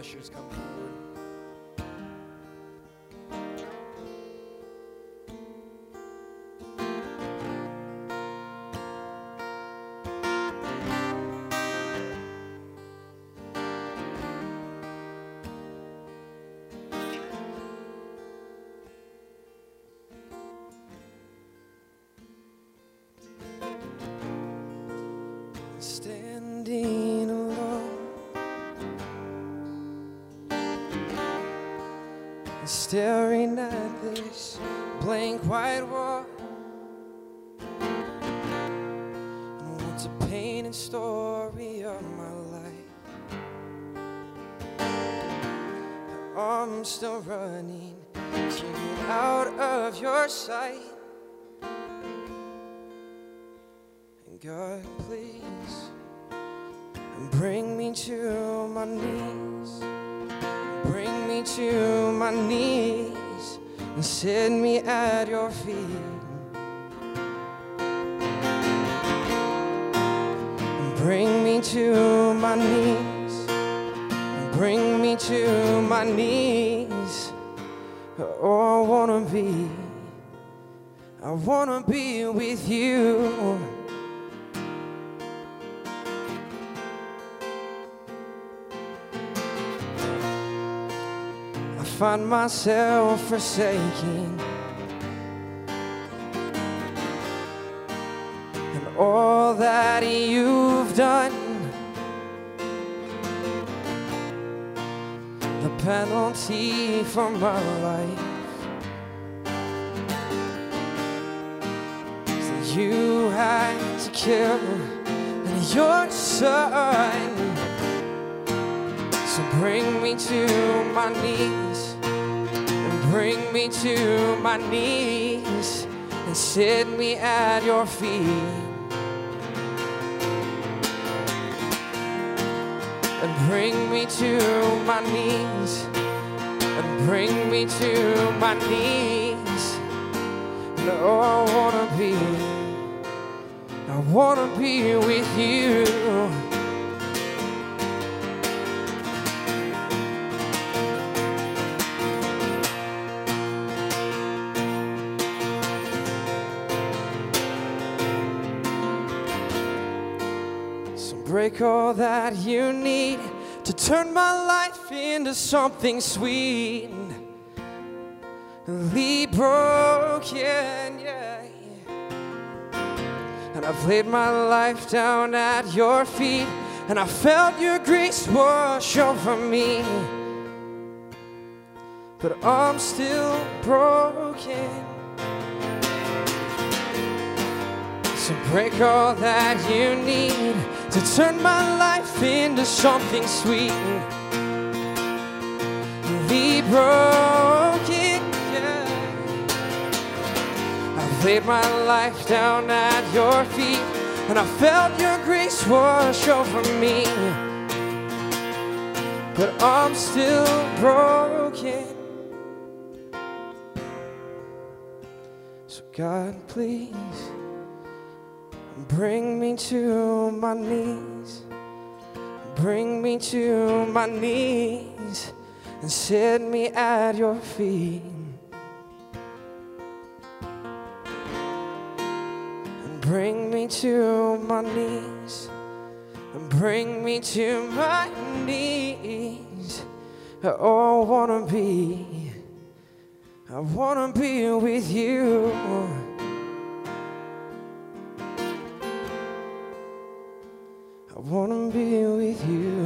ushers come forward. Staring at this blank white wall. And what's a painted story of my life? I'm still running to get out of your sight. And God, please bring me to my knees. To my knees and set me at your feet. Bring me to my knees. Bring me to my knees. Oh, I wanna be, I wanna be with you. Find myself forsaking and all that you've done. The penalty for my life that you had to kill and your son. So bring me to my knees, bring me to my knees, and sit me at your feet. And bring me to my knees, and bring me to my knees. Oh, I wanna be, I wanna be with you. Break all that you need to turn my life into something sweet. Leave broken, yeah. And I've laid my life down at your feet, and I felt your grace wash over me. But I'm still broken. So break all that you need to turn my life into something sweet. Be broken, yeah. I've laid my life down at your feet, and I felt your grace wash over me. But I'm still broken. So God, please. Bring me to my knees. Bring me to my knees and set me at your feet. And bring me to my knees. And bring me to my knees. Oh, I wanna be, I wanna be with you. I wanna be with you.